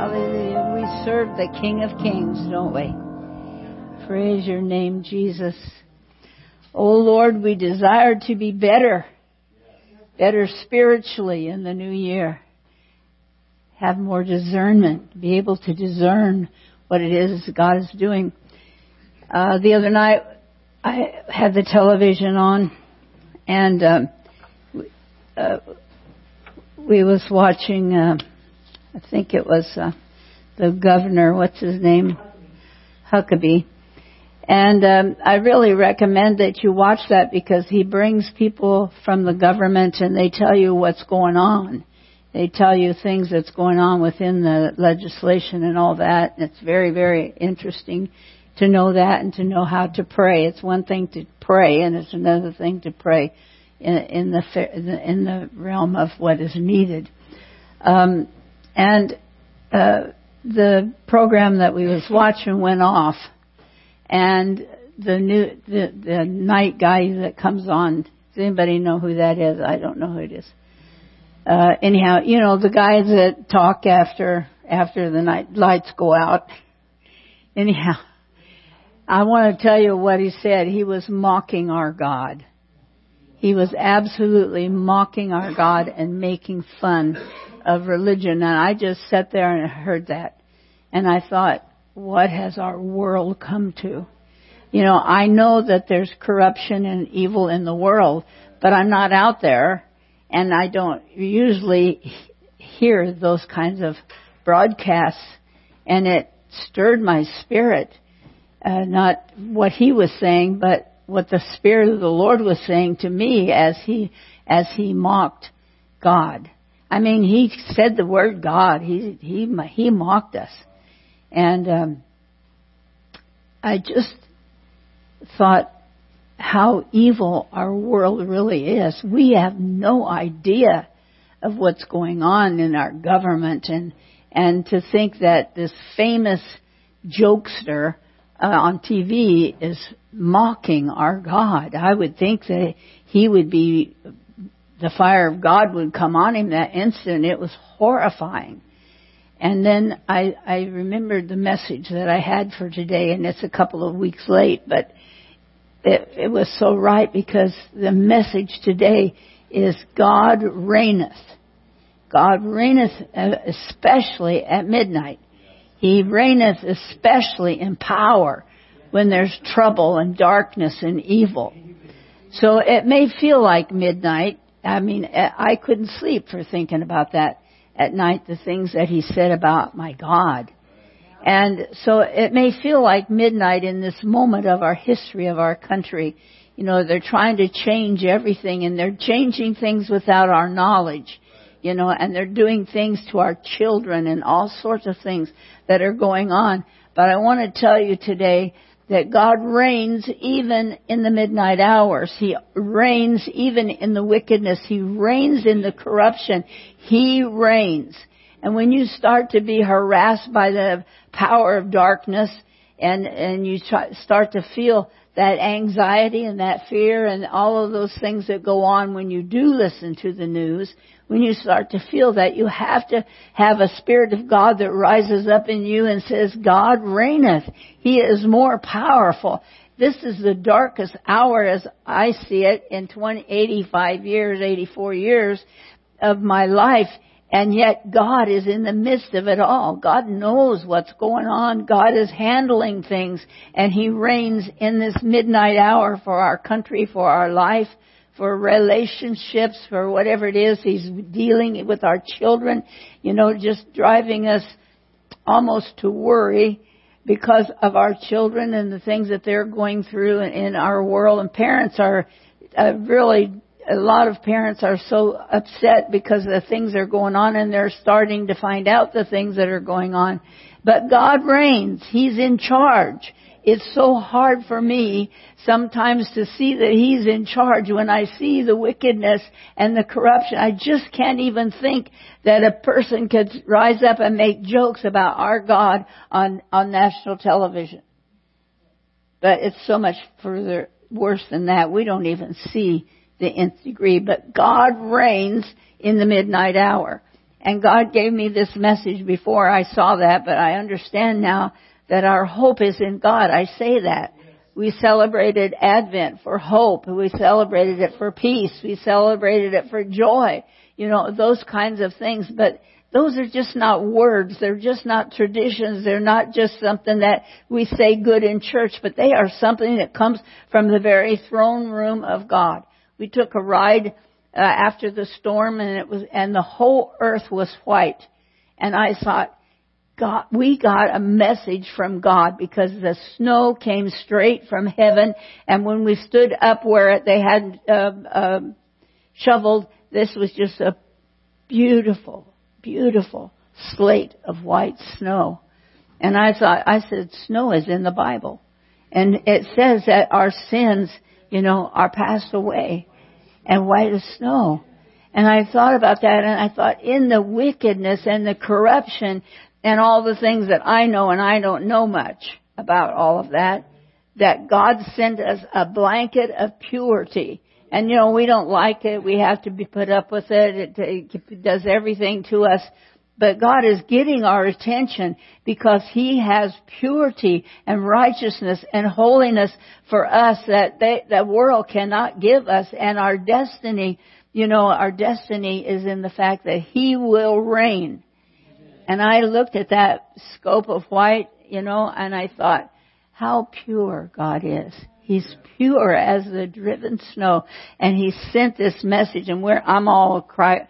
Hallelujah. We serve the King of Kings, don't we? Praise your name, Jesus. Oh Lord, we desire to be better, better spiritually in the new year. Have more discernment, be able to discern what it is God is doing. Uh, the other night, I had the television on, and um, uh, we was watching. Uh, I think it was uh, the governor. What's his name? Huckabee. And um, I really recommend that you watch that because he brings people from the government and they tell you what's going on. They tell you things that's going on within the legislation and all that. It's very, very interesting to know that and to know how to pray. It's one thing to pray, and it's another thing to pray in, in the in the realm of what is needed. Um, and uh, the program that we was watching went off, and the new the the night guy that comes on. Does anybody know who that is? I don't know who it is. Uh, anyhow, you know the guys that talk after after the night lights go out. Anyhow, I want to tell you what he said. He was mocking our God. He was absolutely mocking our God and making fun of religion. And I just sat there and heard that. And I thought, what has our world come to? You know, I know that there's corruption and evil in the world, but I'm not out there and I don't usually hear those kinds of broadcasts and it stirred my spirit. Uh, not what he was saying, but what the Spirit of the Lord was saying to me as he, as he mocked God. I mean, he said the word God. He he he mocked us, and um, I just thought how evil our world really is. We have no idea of what's going on in our government, and and to think that this famous jokester uh, on TV is mocking our God. I would think that he would be the fire of God would come on him that instant. It was horrifying. And then I, I remembered the message that I had for today, and it's a couple of weeks late, but it, it was so right because the message today is God reigneth. God reigneth uh, especially at midnight. He reigneth especially in power when there's trouble and darkness and evil. So it may feel like midnight, I mean, eh, I couldn't sleep for thinking about that at night, the things that he said about my God. And so it may feel like midnight in this moment of our history of our country. You know, they're trying to change everything and they're changing things without our knowledge. You know, and they're doing things to our children and all sorts of things that are going on. But I want to tell you today that God reigns even in the midnight hours. He reigns even in the wickedness. He reigns in the corruption. He reigns. And when you start to be harassed by the power of darkness and, and you try, start to feel that anxiety and that fear and all of those things that go on when you do listen to the news, when you start to feel that, you have to have a spirit of God that rises up in you and says, God reigneth. He is more powerful. This is the darkest hour as I see it in 20, 85 years, 84 years of my life. And yet God is in the midst of it all. God knows what's going on. God is handling things and He reigns in this midnight hour for our country, for our life, for relationships, for whatever it is. He's dealing with our children, you know, just driving us almost to worry because of our children and the things that they're going through in our world. And parents are uh, really, a lot of parents are so upset because the things are going on and they're starting to find out the things that are going on. But God reigns. He's in charge it's so hard for me sometimes to see that He's in charge when I see the wickedness and the corruption. I just can't even think that a person could rise up and make jokes about our God on, on national television. But it's so much further worse than that. We don't even see the nth degree. But God reigns in the midnight hour. And God gave me this message before I saw that, but I understand now that our hope is in God. I say that. We celebrated Advent for hope. We celebrated it for peace. We celebrated it for joy. You know, those kinds of things. But those are just not words. They're just not traditions. They're not just something that we say good in church, but they are something that comes from the very throne room of God. We took a ride uh, after the storm and it was, and the whole earth was white. And I thought, We got a message from God because the snow came straight from heaven and when we stood up where they had uh, uh, shoveled, this was just a beautiful beautiful slate of white snow. And I thought, I said, snow is in the Bible. And it says that our sins, you know, are passed away and white as snow. And I thought about that and I thought in the wickedness and the corruption and all the things that I know and I don't know much about all of that, that God sent us a blanket of purity and you know, we don't like it. We have to be put up with it. It, it does everything to us. But God is getting our attention because He has purity and righteousness and holiness for us that they, the world cannot give us. And our destiny, you know, our destiny is in the fact that He will reign. And I looked at that scope of white, you know, and I thought, how pure God is. He's pure as the driven snow. And he sent this message and where I'm all cry,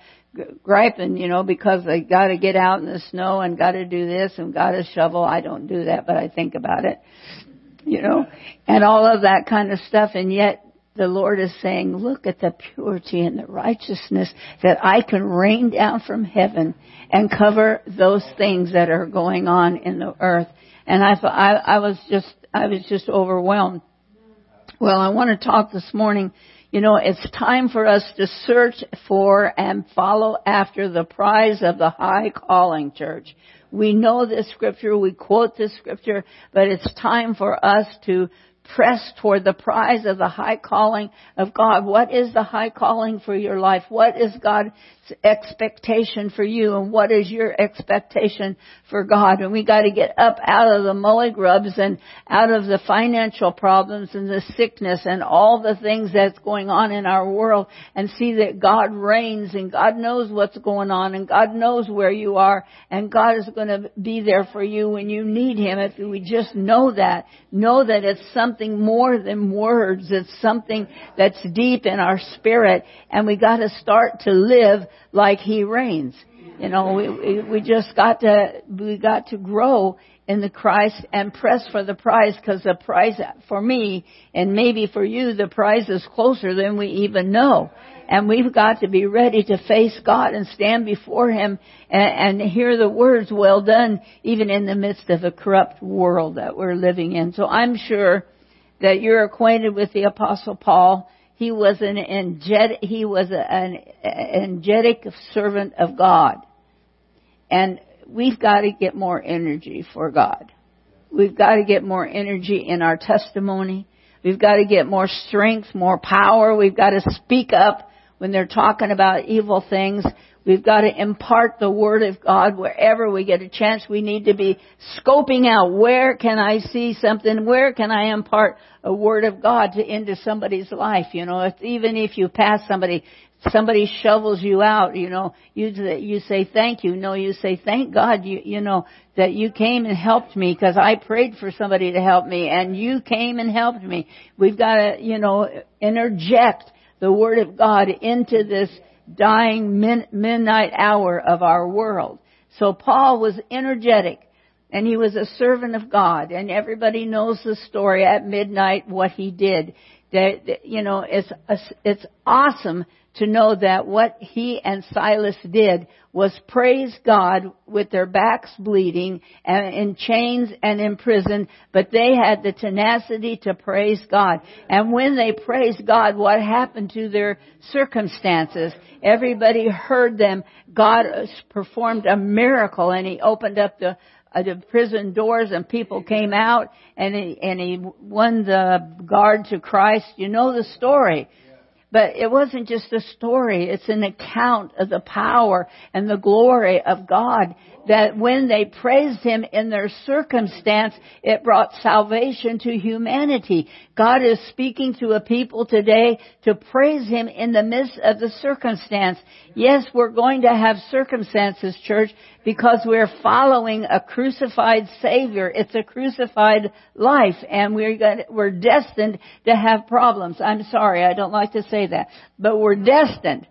griping, you know, because I gotta get out in the snow and gotta do this and gotta shovel. I don't do that, but I think about it, you know, and all of that kind of stuff. And yet the Lord is saying, look at the purity and the righteousness that I can rain down from heaven and cover those things that are going on in the earth. And I, I, I was just, I was just overwhelmed. Well, I want to talk this morning. You know, it's time for us to search for and follow after the prize of the high calling church. We know this scripture, we quote this scripture, but it's time for us to press toward the prize of the high calling of God. What is the high calling for your life? What is God's expectation for you and what is your expectation for God? And we got to get up out of the mully grubs and out of the financial problems and the sickness and all the things that's going on in our world and see that God reigns and God knows what's going on and God knows where you are and God is going to be there for you when you need Him. If we just know that, know that it's something something more than words. It's something that's deep in our spirit and we gotta start to live like He reigns. You know, we, we just got to, we got to grow in the Christ and press for the prize because the prize for me and maybe for you, the prize is closer than we even know. And we've got to be ready to face God and stand before Him and, and hear the words, well done, even in the midst of a corrupt world that we're living in. So I'm sure that you're acquainted with the apostle Paul. He was an angelic, he was an angelic servant of God. And we've got to get more energy for God. We've got to get more energy in our testimony. We've got to get more strength, more power. We've got to speak up when they're talking about evil things. We've got to impart the Word of God wherever we get a chance. We need to be scoping out where can I see something? Where can I impart a Word of God to, into somebody's life? You know, if, even if you pass somebody, somebody shovels you out, you know, you, you say thank you. No, you say thank God you, you know, that you came and helped me because I prayed for somebody to help me and you came and helped me. We've got to, you know, interject the Word of God into this dying min- midnight hour of our world. So Paul was energetic and he was a servant of God and everybody knows the story at midnight what he did. That, you know, it's, it's awesome to know that what he and Silas did was praise God with their backs bleeding and in chains and in prison, but they had the tenacity to praise God. And when they praised God, what happened to their circumstances? Everybody heard them. God performed a miracle and he opened up the uh, the prison doors and people came out and he, and he won the guard to Christ. You know the story. But it wasn't just a story. It's an account of the power and the glory of God that when they praised Him in their circumstance, it brought salvation to humanity. God is speaking to a people today to praise Him in the midst of the circumstance. Yes, we're going to have circumstances, church, because we're following a crucified Savior. It's a crucified life and we're, gonna, we're destined to have problems. I'm sorry, I don't like to say that, but we're destined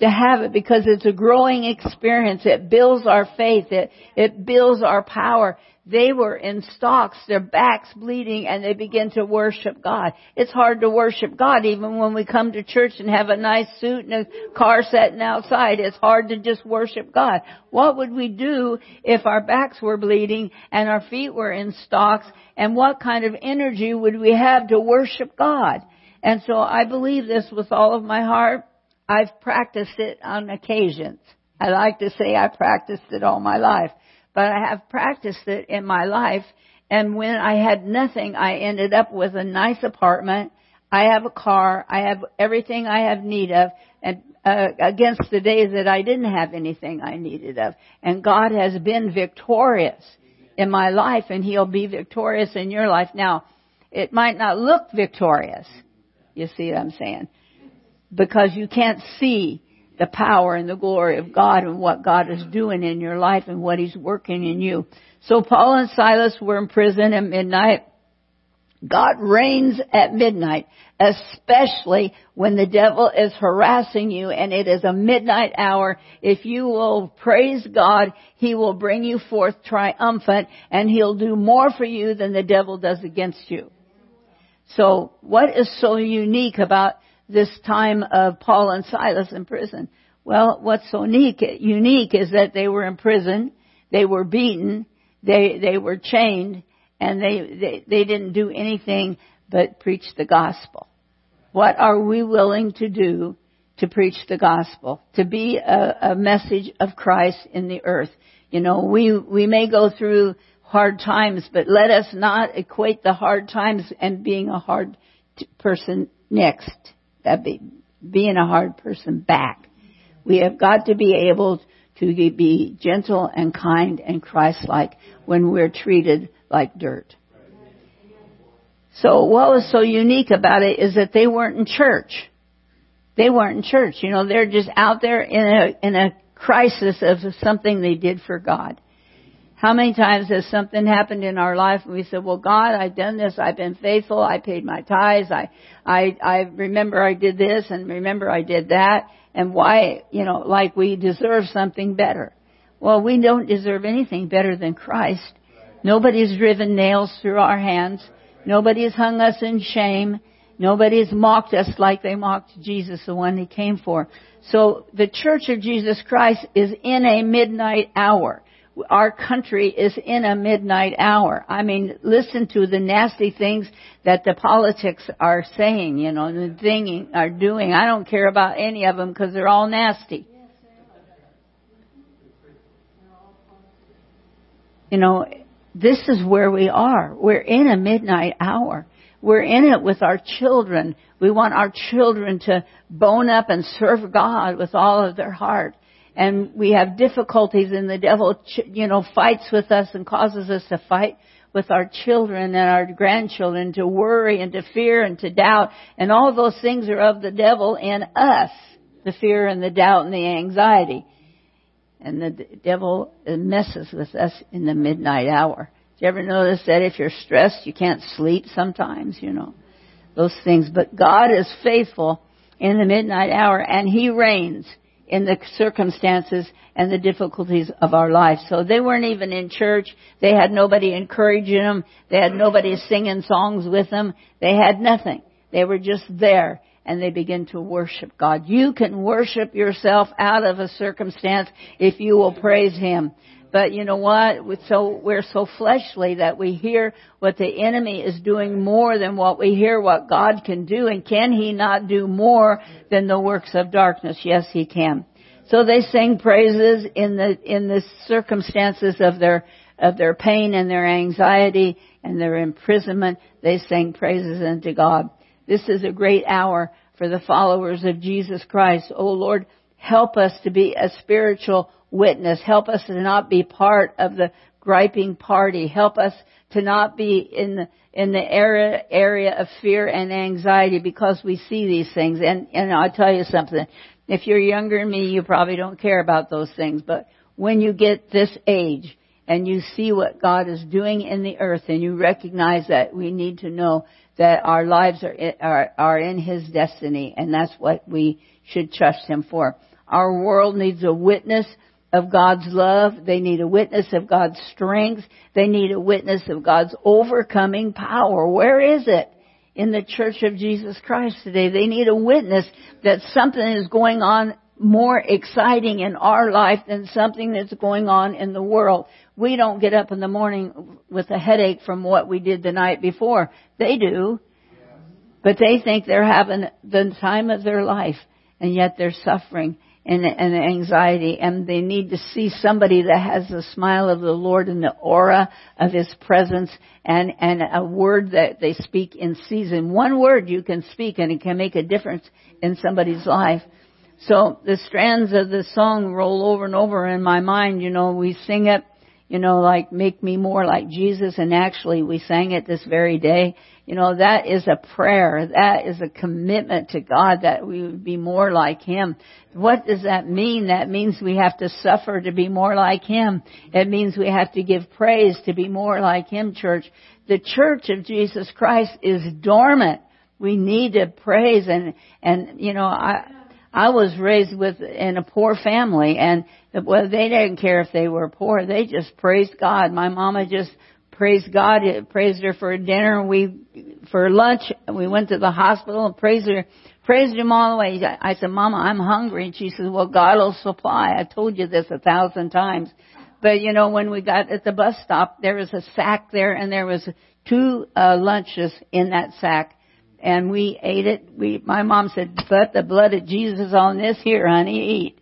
to have it because it's a growing experience. It builds our faith. It, it builds our power. They were in stocks, their backs bleeding, and they begin to worship God. It's hard to worship God even when we come to church and have a nice suit and a car sitting outside. It's hard to just worship God. What would we do if our backs were bleeding and our feet were in stocks? And what kind of energy would we have to worship God? And so I believe this with all of my heart. I've practiced it on occasions. I like to say I practiced it all my life, but I have practiced it in my life. And when I had nothing, I ended up with a nice apartment. I have a car. I have everything I have need of, and uh, against the days that I didn't have anything I needed of. And God has been victorious in my life, and He'll be victorious in your life. Now, it might not look victorious. You see what I'm saying? Because you can't see the power and the glory of God and what God is doing in your life and what He's working in you. So Paul and Silas were in prison at midnight. God reigns at midnight, especially when the devil is harassing you and it is a midnight hour. If you will praise God, He will bring you forth triumphant and He'll do more for you than the devil does against you. So what is so unique about this time of Paul and Silas in prison? Well, what's so unique, unique is that they were in prison, they were beaten, they, they were chained, and they, they, they didn't do anything but preach the gospel. What are we willing to do to preach the gospel? To be a, a message of Christ in the earth. You know, we, we may go through hard times, but let us not equate the hard times and being a hard t- person next that be, being a hard person back. We have got to be able to be gentle and kind and Christ-like when we're treated like dirt. So what was so unique about it is that they weren't in church. They weren't in church. You know, they're just out there in a, in a crisis of something they did for God. How many times has something happened in our life and we said, well God, I've done this, I've been faithful, I paid my tithes, I, I, I remember I did this and remember I did that, and why, you know, like we deserve something better. Well, we don't deserve anything better than Christ. Nobody's driven nails through our hands. Nobody's hung us in shame. Nobody's mocked us like they mocked Jesus, the one he came for. So the Church of Jesus Christ is in a midnight hour our country is in a midnight hour. I mean, listen to the nasty things that the politics are saying, you know, the thing are doing. I don't care about any of them because they're all nasty. You know, this is where we are. We're in a midnight hour. We're in it with our children. We want our children to bone up and serve God with all of their heart and we have difficulties and the devil, you know, fights with us and causes us to fight with our children and our grandchildren to worry and to fear and to doubt. And all those things are of the devil in us. The fear and the doubt and the anxiety. And the devil messes with us in the midnight hour. Do you ever notice that if you're stressed, you can't sleep sometimes, you know? Those things. But God is faithful in the midnight hour and He reigns in the circumstances and the difficulties of our life. So they weren't even in church. They had nobody encouraging them. They had nobody singing songs with them. They had nothing. They were just there and they begin to worship God. You can worship yourself out of a circumstance if you will praise Him. But you know what? So we're so fleshly that we hear what the enemy is doing more than what we hear what God can do. And can He not do more than the works of darkness? Yes, He can. So they sing praises in the in the circumstances of their of their pain and their anxiety and their imprisonment. They sing praises unto God. This is a great hour for the followers of Jesus Christ. Oh Lord, help us to be a spiritual witness. Help us to not be part of the griping party. Help us to not be in the, in the area, area of fear and anxiety because we see these things. And, and I'll tell you something. If you're younger than me, you probably don't care about those things. But when you get this age and you see what God is doing in the earth and you recognize that we need to know that our lives are, are, are in His destiny and that's what we should trust Him for. Our world needs a witness of God's love. They need a witness of God's strength. They need a witness of God's overcoming power. Where is it? In the Church of Jesus Christ today. They need a witness that something is going on more exciting in our life than something that's going on in the world. We don't get up in the morning with a headache from what we did the night before. They do. But they think they're having the time of their life and yet they're suffering and, and anxiety and they need to see somebody that has the smile of the Lord and the aura of His presence and, and a word that they speak in season. One word you can speak and it can make a difference in somebody's life. So the strands of the song roll over and over in my mind, you know, we sing it, you know, like make me more like Jesus and actually we sang it this very day you know, that is a prayer. That is a commitment to God that we would be more like Him. What does that mean? That means we have to suffer to be more like Him. It means we have to give praise to be more like Him, church. The church of Jesus Christ is dormant. We need to praise and, and, you know, I, I was raised with, in a poor family and, well, they didn't care if they were poor. They just praised God. My mama just praised God, praised her for dinner. We, for lunch, we went to the hospital and praised her, praised him all the way. I said, Mama, I'm hungry. And she says, well, God will supply. I told you this a thousand times. But you know, when we got at the bus stop, there was a sack there and there was two uh, lunches in that sack. And we ate it. We, my mom said, put the blood of Jesus on this here, honey, eat.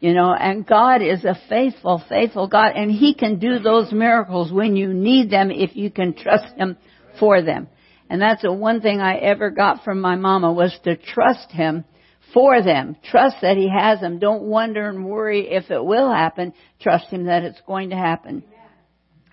You know, and God is a faithful, faithful God, and He can do those miracles when you need them if you can trust Him for them. And that's the one thing I ever got from my mama was to trust Him for them. Trust that He has them. Don't wonder and worry if it will happen. Trust Him that it's going to happen.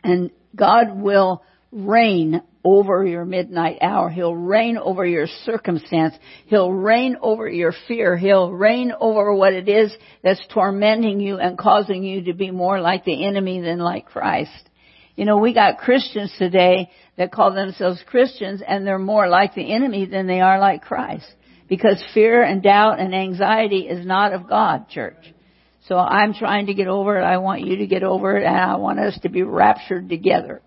And God will reign over your midnight hour. He'll reign over your circumstance. He'll reign over your fear. He'll reign over what it is that's tormenting you and causing you to be more like the enemy than like Christ. You know, we got Christians today that call themselves Christians and they're more like the enemy than they are like Christ. Because fear and doubt and anxiety is not of God, church. So I'm trying to get over it. I want you to get over it and I want us to be raptured together.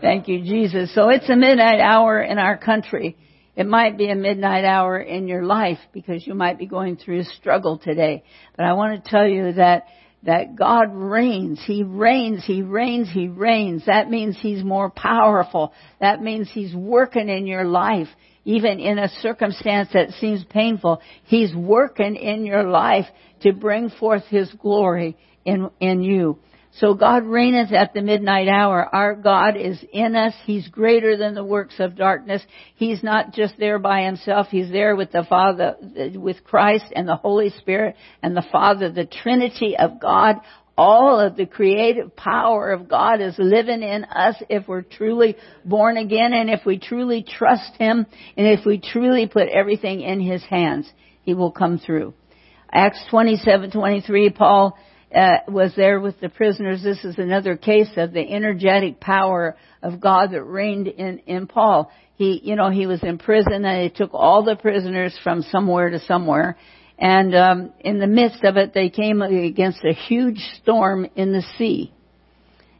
Thank you, Jesus. So it's a midnight hour in our country. It might be a midnight hour in your life because you might be going through a struggle today. But I want to tell you that that God reigns. He reigns, He reigns, He reigns. That means He's more powerful. That means He's working in your life. Even in a circumstance that seems painful, He's working in your life to bring forth His glory in, in you. So God reigneth at the midnight hour. Our God is in us. He's greater than the works of darkness. He's not just there by himself. He's there with the Father, with Christ and the Holy Spirit and the Father, the Trinity of God. All of the creative power of God is living in us if we're truly born again and if we truly trust Him and if we truly put everything in His hands. He will come through. Acts 27, 23, Paul uh, was there with the prisoners. This is another case of the energetic power of God that reigned in, in Paul. He, you know, he was in prison and they took all the prisoners from somewhere to somewhere. And um, in the midst of it, they came against a huge storm in the sea.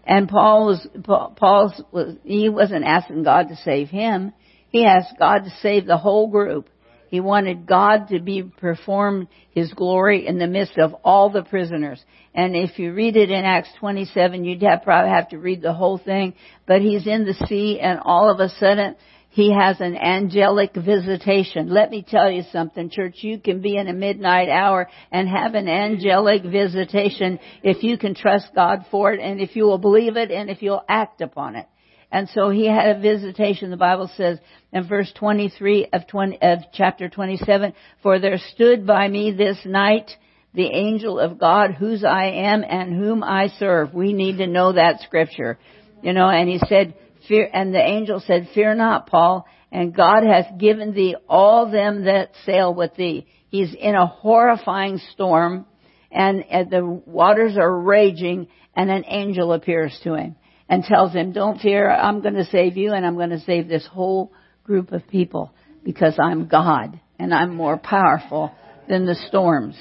And Paul was, Paul was, he wasn't asking God to save him. He asked God to save the whole group. He wanted God to be perform His glory in the midst of all the prisoners. And if you read it in Acts 27, you'd have, probably have to read the whole thing. But he's in the sea and all of a sudden he has an angelic visitation. Let me tell you something, church. You can be in a midnight hour and have an angelic visitation if you can trust God for it and if you will believe it and if you'll act upon it. And so he had a visitation, the Bible says in verse 23 of, 20, of chapter 27, for there stood by me this night the angel of God whose I am and whom I serve. We need to know that scripture. You know, and he said, fear, and the angel said, fear not, Paul, and God hath given thee all them that sail with thee. He's in a horrifying storm and, and the waters are raging and an angel appears to him and tells him, don't fear, I'm going to save you and I'm going to save this whole group of people because I'm God and I'm more powerful than the storms.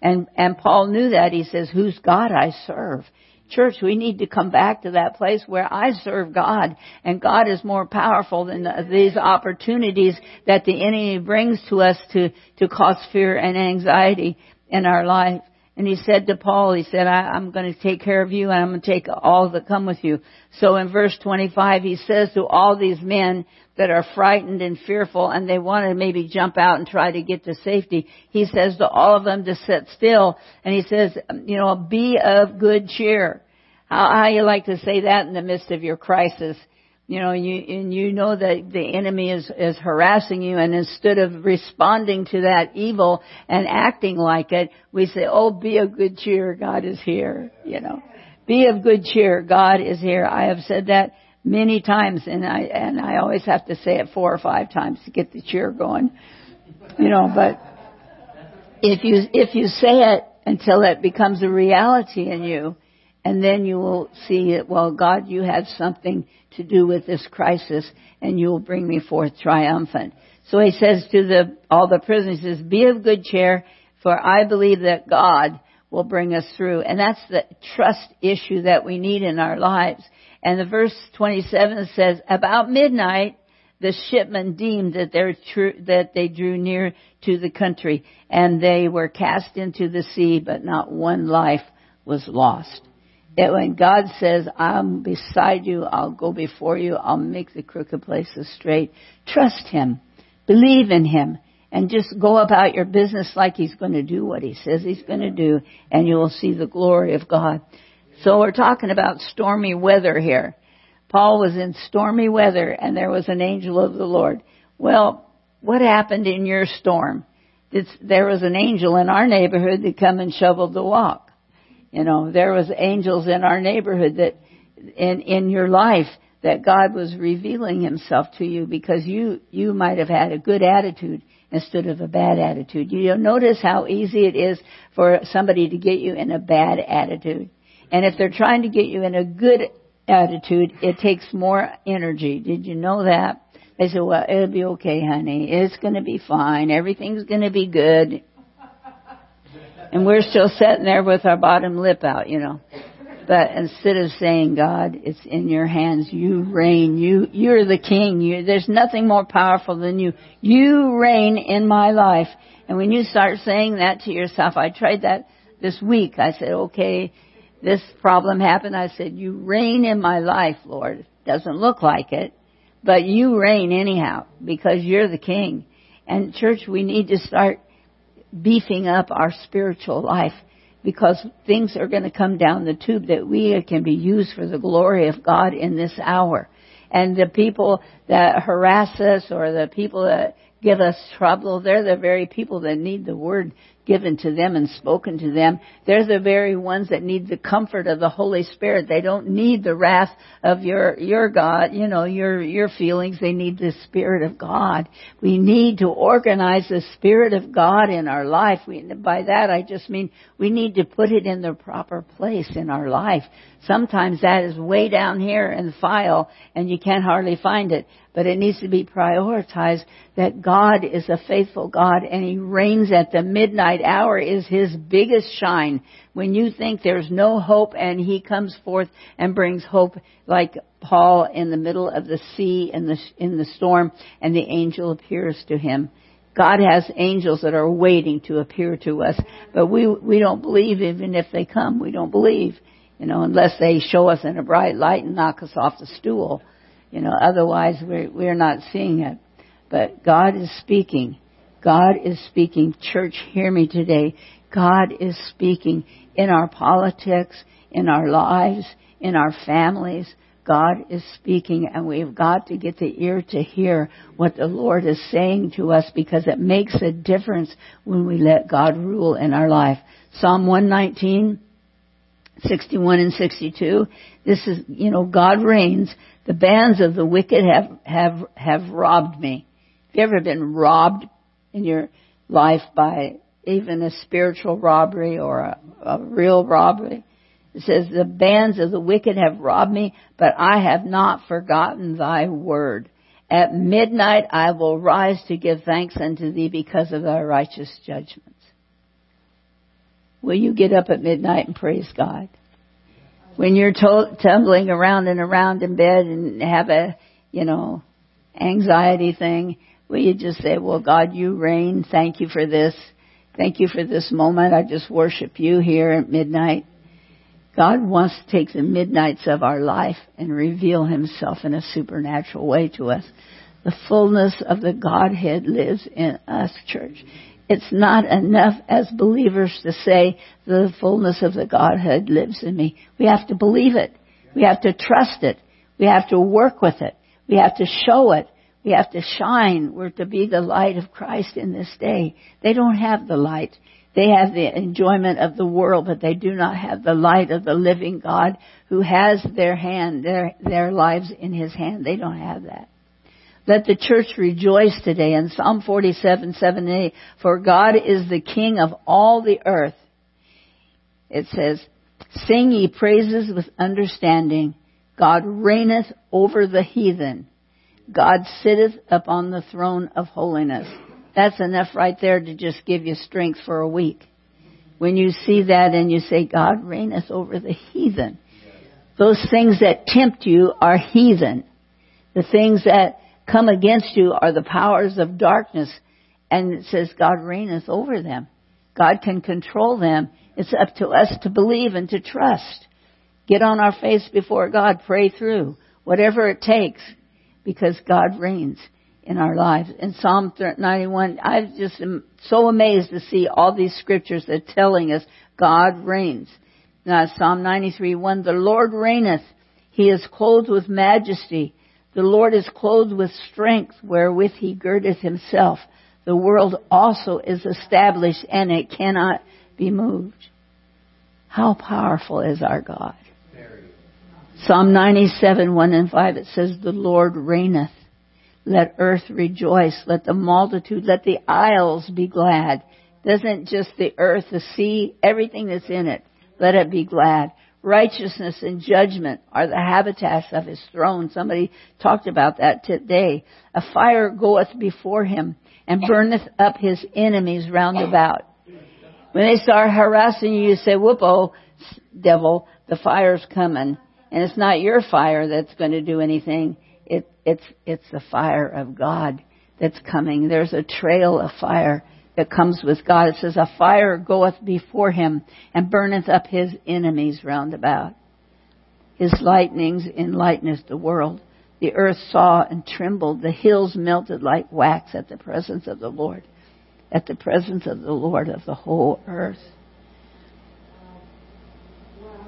And, and Paul knew that. He says, whose God I serve. Church, we need to come back to that place where I serve God and God is more powerful than the, these opportunities that the enemy brings to us to, to cause fear and anxiety in our life. And he said to Paul, he said, I, am going to take care of you and I'm going to take all that come with you. So in verse 25, he says to all these men that are frightened and fearful and they want to maybe jump out and try to get to safety, he says to all of them to sit still and he says, you know, be of good cheer. How, how you like to say that in the midst of your crisis? You know, you, and you know that the enemy is, is harassing you and instead of responding to that evil and acting like it, we say, oh, be of good cheer, God is here, you know. Be of good cheer, God is here. I have said that many times and I, and I always have to say it four or five times to get the cheer going, you know, but if you, if you say it until it becomes a reality in you, and then you will see it, well, God, you have something to do with this crisis and you will bring me forth triumphant. So he says to the, all the prisoners, he says, be of good cheer, for I believe that God will bring us through. And that's the trust issue that we need in our lives. And the verse 27 says, about midnight, the shipmen deemed that, that they drew near to the country and they were cast into the sea, but not one life was lost that when God says, I'm beside you, I'll go before you, I'll make the crooked places straight, trust Him, believe in Him, and just go about your business like He's going to do what He says He's going to do, and you will see the glory of God. So we're talking about stormy weather here. Paul was in stormy weather, and there was an angel of the Lord. Well, what happened in your storm? It's, there was an angel in our neighborhood that come and shoveled the walk. You know, there was angels in our neighborhood that, in, in your life, that God was revealing himself to you because you, you might have had a good attitude instead of a bad attitude. You notice how easy it is for somebody to get you in a bad attitude. And if they're trying to get you in a good attitude, it takes more energy. Did you know that? They say, well, it'll be okay, honey. It's gonna be fine. Everything's gonna be good. And we're still sitting there with our bottom lip out, you know. But instead of saying, God, it's in your hands, you reign, you, you're the king, you, there's nothing more powerful than you. You reign in my life. And when you start saying that to yourself, I tried that this week. I said, okay, this problem happened. I said, you reign in my life, Lord. Doesn't look like it, but you reign anyhow because you're the king. And church, we need to start beefing up our spiritual life because things are going to come down the tube that we can be used for the glory of God in this hour. And the people that harass us or the people that give us trouble, they're the very people that need the word given to them and spoken to them. They're the very ones that need the comfort of the Holy Spirit. They don't need the wrath of your, your God, you know, your, your feelings. They need the Spirit of God. We need to organize the Spirit of God in our life. We, by that I just mean we need to put it in the proper place in our life. Sometimes that is way down here in the file and you can't hardly find it but it needs to be prioritized that God is a faithful God and He reigns at the midnight hour is His biggest shine. When you think there's no hope and He comes forth and brings hope like Paul in the middle of the sea in the, in the storm and the angel appears to him. God has angels that are waiting to appear to us, but we, we don't believe even if they come, we don't believe, you know, unless they show us in a bright light and knock us off the stool. You know, otherwise we're, we're not seeing it. But God is speaking. God is speaking. Church, hear me today. God is speaking in our politics, in our lives, in our families. God is speaking and we've got to get the ear to hear what the Lord is saying to us because it makes a difference when we let God rule in our life. Psalm 119, 61 and 62. This is, you know, God reigns. The bands of the wicked have, have, have robbed me. Have you ever been robbed in your life by even a spiritual robbery or a, a real robbery? It says, the bands of the wicked have robbed me, but I have not forgotten thy word. At midnight I will rise to give thanks unto thee because of thy righteous judgments. Will you get up at midnight and praise God? When you're to- tumbling around and around in bed and have a, you know, anxiety thing, will you just say, well God, you reign. Thank you for this. Thank you for this moment. I just worship you here at midnight. God wants to take the midnights of our life and reveal himself in a supernatural way to us. The fullness of the Godhead lives in us, church. It's not enough as believers to say the fullness of the Godhead lives in me. We have to believe it. We have to trust it. We have to work with it. We have to show it. We have to shine. We're to be the light of Christ in this day. They don't have the light. They have the enjoyment of the world, but they do not have the light of the living God who has their hand, their, their lives in His hand. They don't have that. Let the church rejoice today in Psalm 47, 7 and 8. For God is the King of all the earth. It says, Sing ye praises with understanding. God reigneth over the heathen. God sitteth upon the throne of holiness. That's enough right there to just give you strength for a week. When you see that and you say, God reigneth over the heathen. Those things that tempt you are heathen. The things that come against you are the powers of darkness. And it says God reigneth over them. God can control them. It's up to us to believe and to trust. Get on our face before God. Pray through. Whatever it takes. Because God reigns in our lives. In Psalm 91, I just am so amazed to see all these scriptures that are telling us God reigns. Now Psalm 93, 1, the Lord reigneth. He is clothed with majesty. The Lord is clothed with strength wherewith he girdeth himself. The world also is established and it cannot be moved. How powerful is our God? Psalm 97, 1 and 5, it says, The Lord reigneth. Let earth rejoice. Let the multitude, let the isles be glad. Doesn't just the earth, the sea, everything that's in it, let it be glad. Righteousness and judgment are the habitats of his throne. Somebody talked about that today. A fire goeth before him and burneth up his enemies round about. When they start harassing you, you say, whoop, oh, devil, the fire's coming. And it's not your fire that's going to do anything. It, it's, it's the fire of God that's coming. There's a trail of fire that comes with God. It says, a fire goeth before him and burneth up his enemies round about. His lightnings enlighteneth the world. The earth saw and trembled. The hills melted like wax at the presence of the Lord. At the presence of the Lord of the whole earth.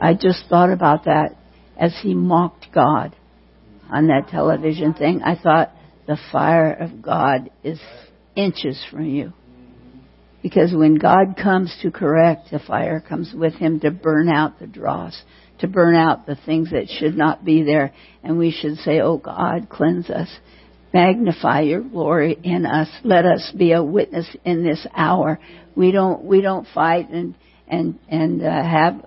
I just thought about that as he mocked God on that television thing. I thought the fire of God is inches from you. Because when God comes to correct, the fire comes with him to burn out the dross, to burn out the things that should not be there. And we should say, Oh God, cleanse us. Magnify your glory in us. Let us be a witness in this hour. We don't, we don't fight and, and, and uh, have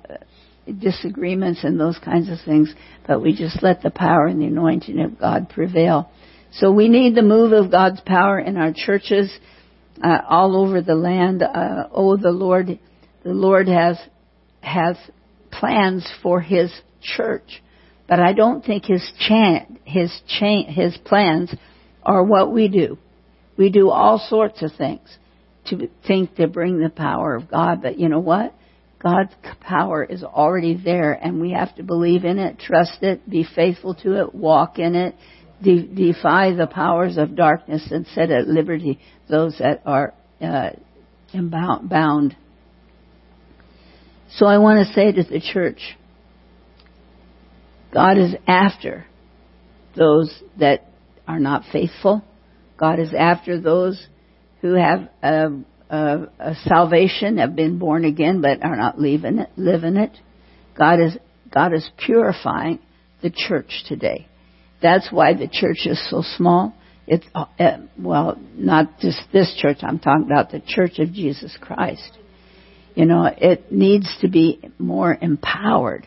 disagreements and those kinds of things, but we just let the power and the anointing of God prevail. So we need the move of God's power in our churches uh, all over the land. Uh, oh, the Lord, the Lord has has plans for His church, but I don't think His chan- His cha- His plans are what we do. We do all sorts of things to think to bring the power of God, but you know what? God's power is already there, and we have to believe in it, trust it, be faithful to it, walk in it, de- defy the powers of darkness, and set at liberty those that are uh, bound. So I want to say to the church, God is after those that are not faithful. God is after those who have a, a salvation, have been born again, but are not living it, living it. God is God is purifying the church today. That's why the church is so small. It's uh, well, not just this church. I'm talking about the Church of Jesus Christ. You know, it needs to be more empowered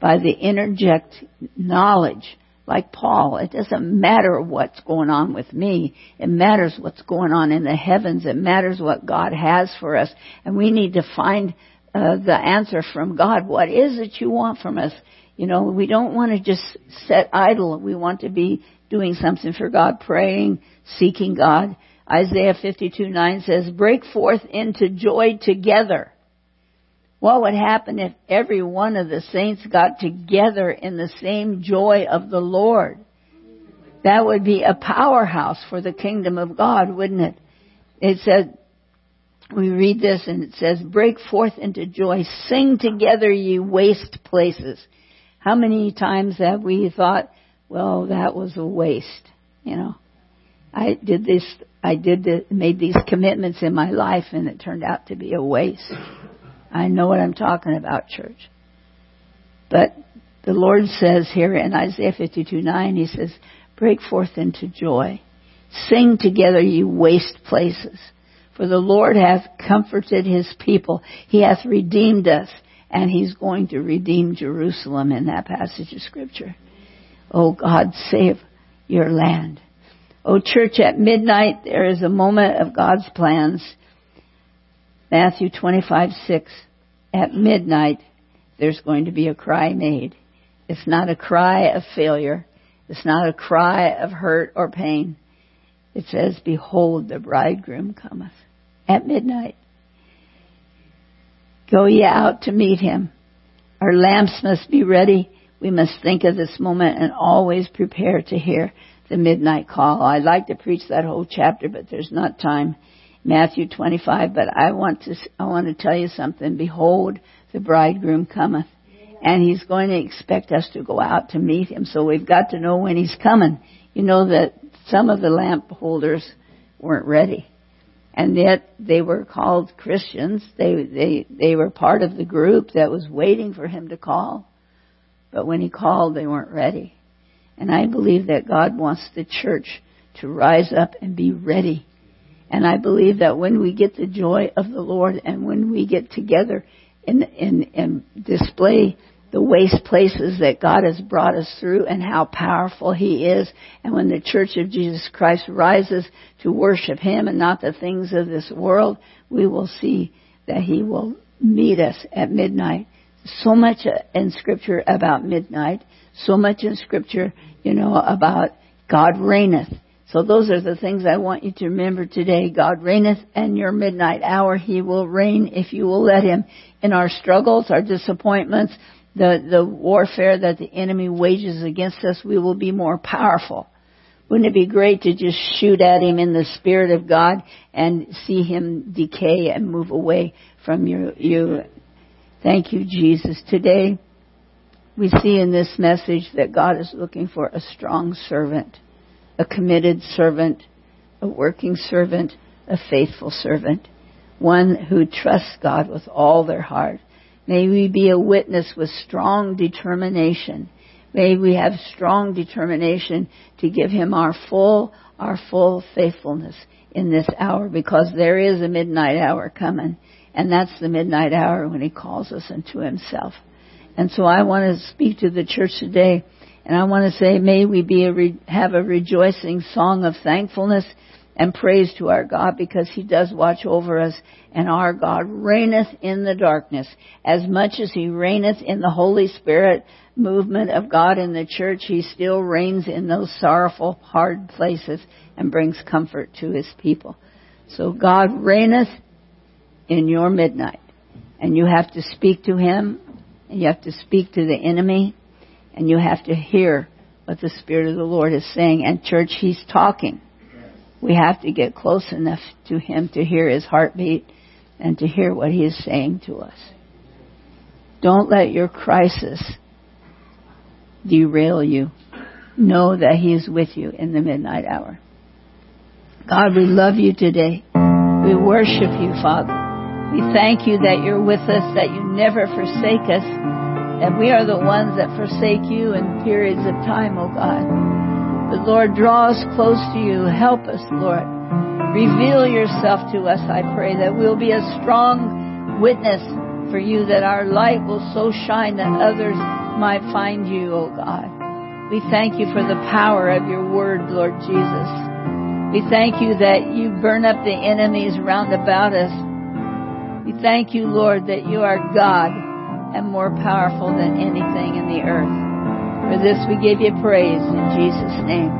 by the interject knowledge like Paul, it doesn't matter what's going on with me. It matters what's going on in the heavens. It matters what God has for us. And we need to find uh, the answer from God. What is it you want from us? You know, we don't want to just sit idle. We want to be doing something for God, praying, seeking God. Isaiah 52 9 says, break forth into joy together. What would happen if every one of the saints got together in the same joy of the Lord? That would be a powerhouse for the kingdom of God, wouldn't it? It said, we read this and it says, break forth into joy, sing together ye waste places. How many times have we thought, well, that was a waste, you know? I did this, I did the, made these commitments in my life and it turned out to be a waste. I know what I'm talking about, church. But the Lord says here in Isaiah 52 9, He says, break forth into joy. Sing together, you waste places. For the Lord hath comforted His people. He hath redeemed us, and He's going to redeem Jerusalem in that passage of Scripture. Oh God, save your land. Oh church, at midnight there is a moment of God's plans Matthew 25, 6. At midnight, there's going to be a cry made. It's not a cry of failure. It's not a cry of hurt or pain. It says, Behold, the bridegroom cometh. At midnight. Go ye out to meet him. Our lamps must be ready. We must think of this moment and always prepare to hear the midnight call. I'd like to preach that whole chapter, but there's not time. Matthew 25, but I want to, I want to tell you something. Behold, the bridegroom cometh. And he's going to expect us to go out to meet him. So we've got to know when he's coming. You know that some of the lamp holders weren't ready. And yet they were called Christians. They, they, they were part of the group that was waiting for him to call. But when he called, they weren't ready. And I believe that God wants the church to rise up and be ready and I believe that when we get the joy of the Lord and when we get together and, and, and display the waste places that God has brought us through and how powerful He is, and when the Church of Jesus Christ rises to worship Him and not the things of this world, we will see that He will meet us at midnight. So much in Scripture about midnight, so much in Scripture, you know, about God reigneth. So those are the things I want you to remember today. God reigneth and your midnight hour. He will reign if you will let Him. In our struggles, our disappointments, the, the warfare that the enemy wages against us, we will be more powerful. Wouldn't it be great to just shoot at him in the Spirit of God and see him decay and move away from you? you? Thank you, Jesus. Today, we see in this message that God is looking for a strong servant a committed servant, a working servant, a faithful servant, one who trusts God with all their heart. May we be a witness with strong determination. May we have strong determination to give Him our full, our full faithfulness in this hour because there is a midnight hour coming. And that's the midnight hour when He calls us unto Himself. And so I want to speak to the church today and I want to say, may we be a re- have a rejoicing song of thankfulness and praise to our God because He does watch over us and our God reigneth in the darkness. As much as He reigneth in the Holy Spirit movement of God in the church, He still reigns in those sorrowful, hard places and brings comfort to His people. So God reigneth in your midnight. And you have to speak to Him and you have to speak to the enemy and you have to hear what the Spirit of the Lord is saying. And church, He's talking. We have to get close enough to Him to hear His heartbeat and to hear what He is saying to us. Don't let your crisis derail you. Know that He is with you in the midnight hour. God, we love you today. We worship you, Father. We thank you that you're with us, that you never forsake us, that we are the ones that forsake you in periods of time, oh God. But Lord, draw us close to you. Help us, Lord. Reveal yourself to us, I pray, that we'll be a strong witness for you, that our light will so shine that others might find you, oh God. We thank you for the power of your word, Lord Jesus. We thank you that you burn up the enemies round about us. We thank you, Lord, that you are God and more powerful than anything in the earth. For this we give you praise in Jesus' name.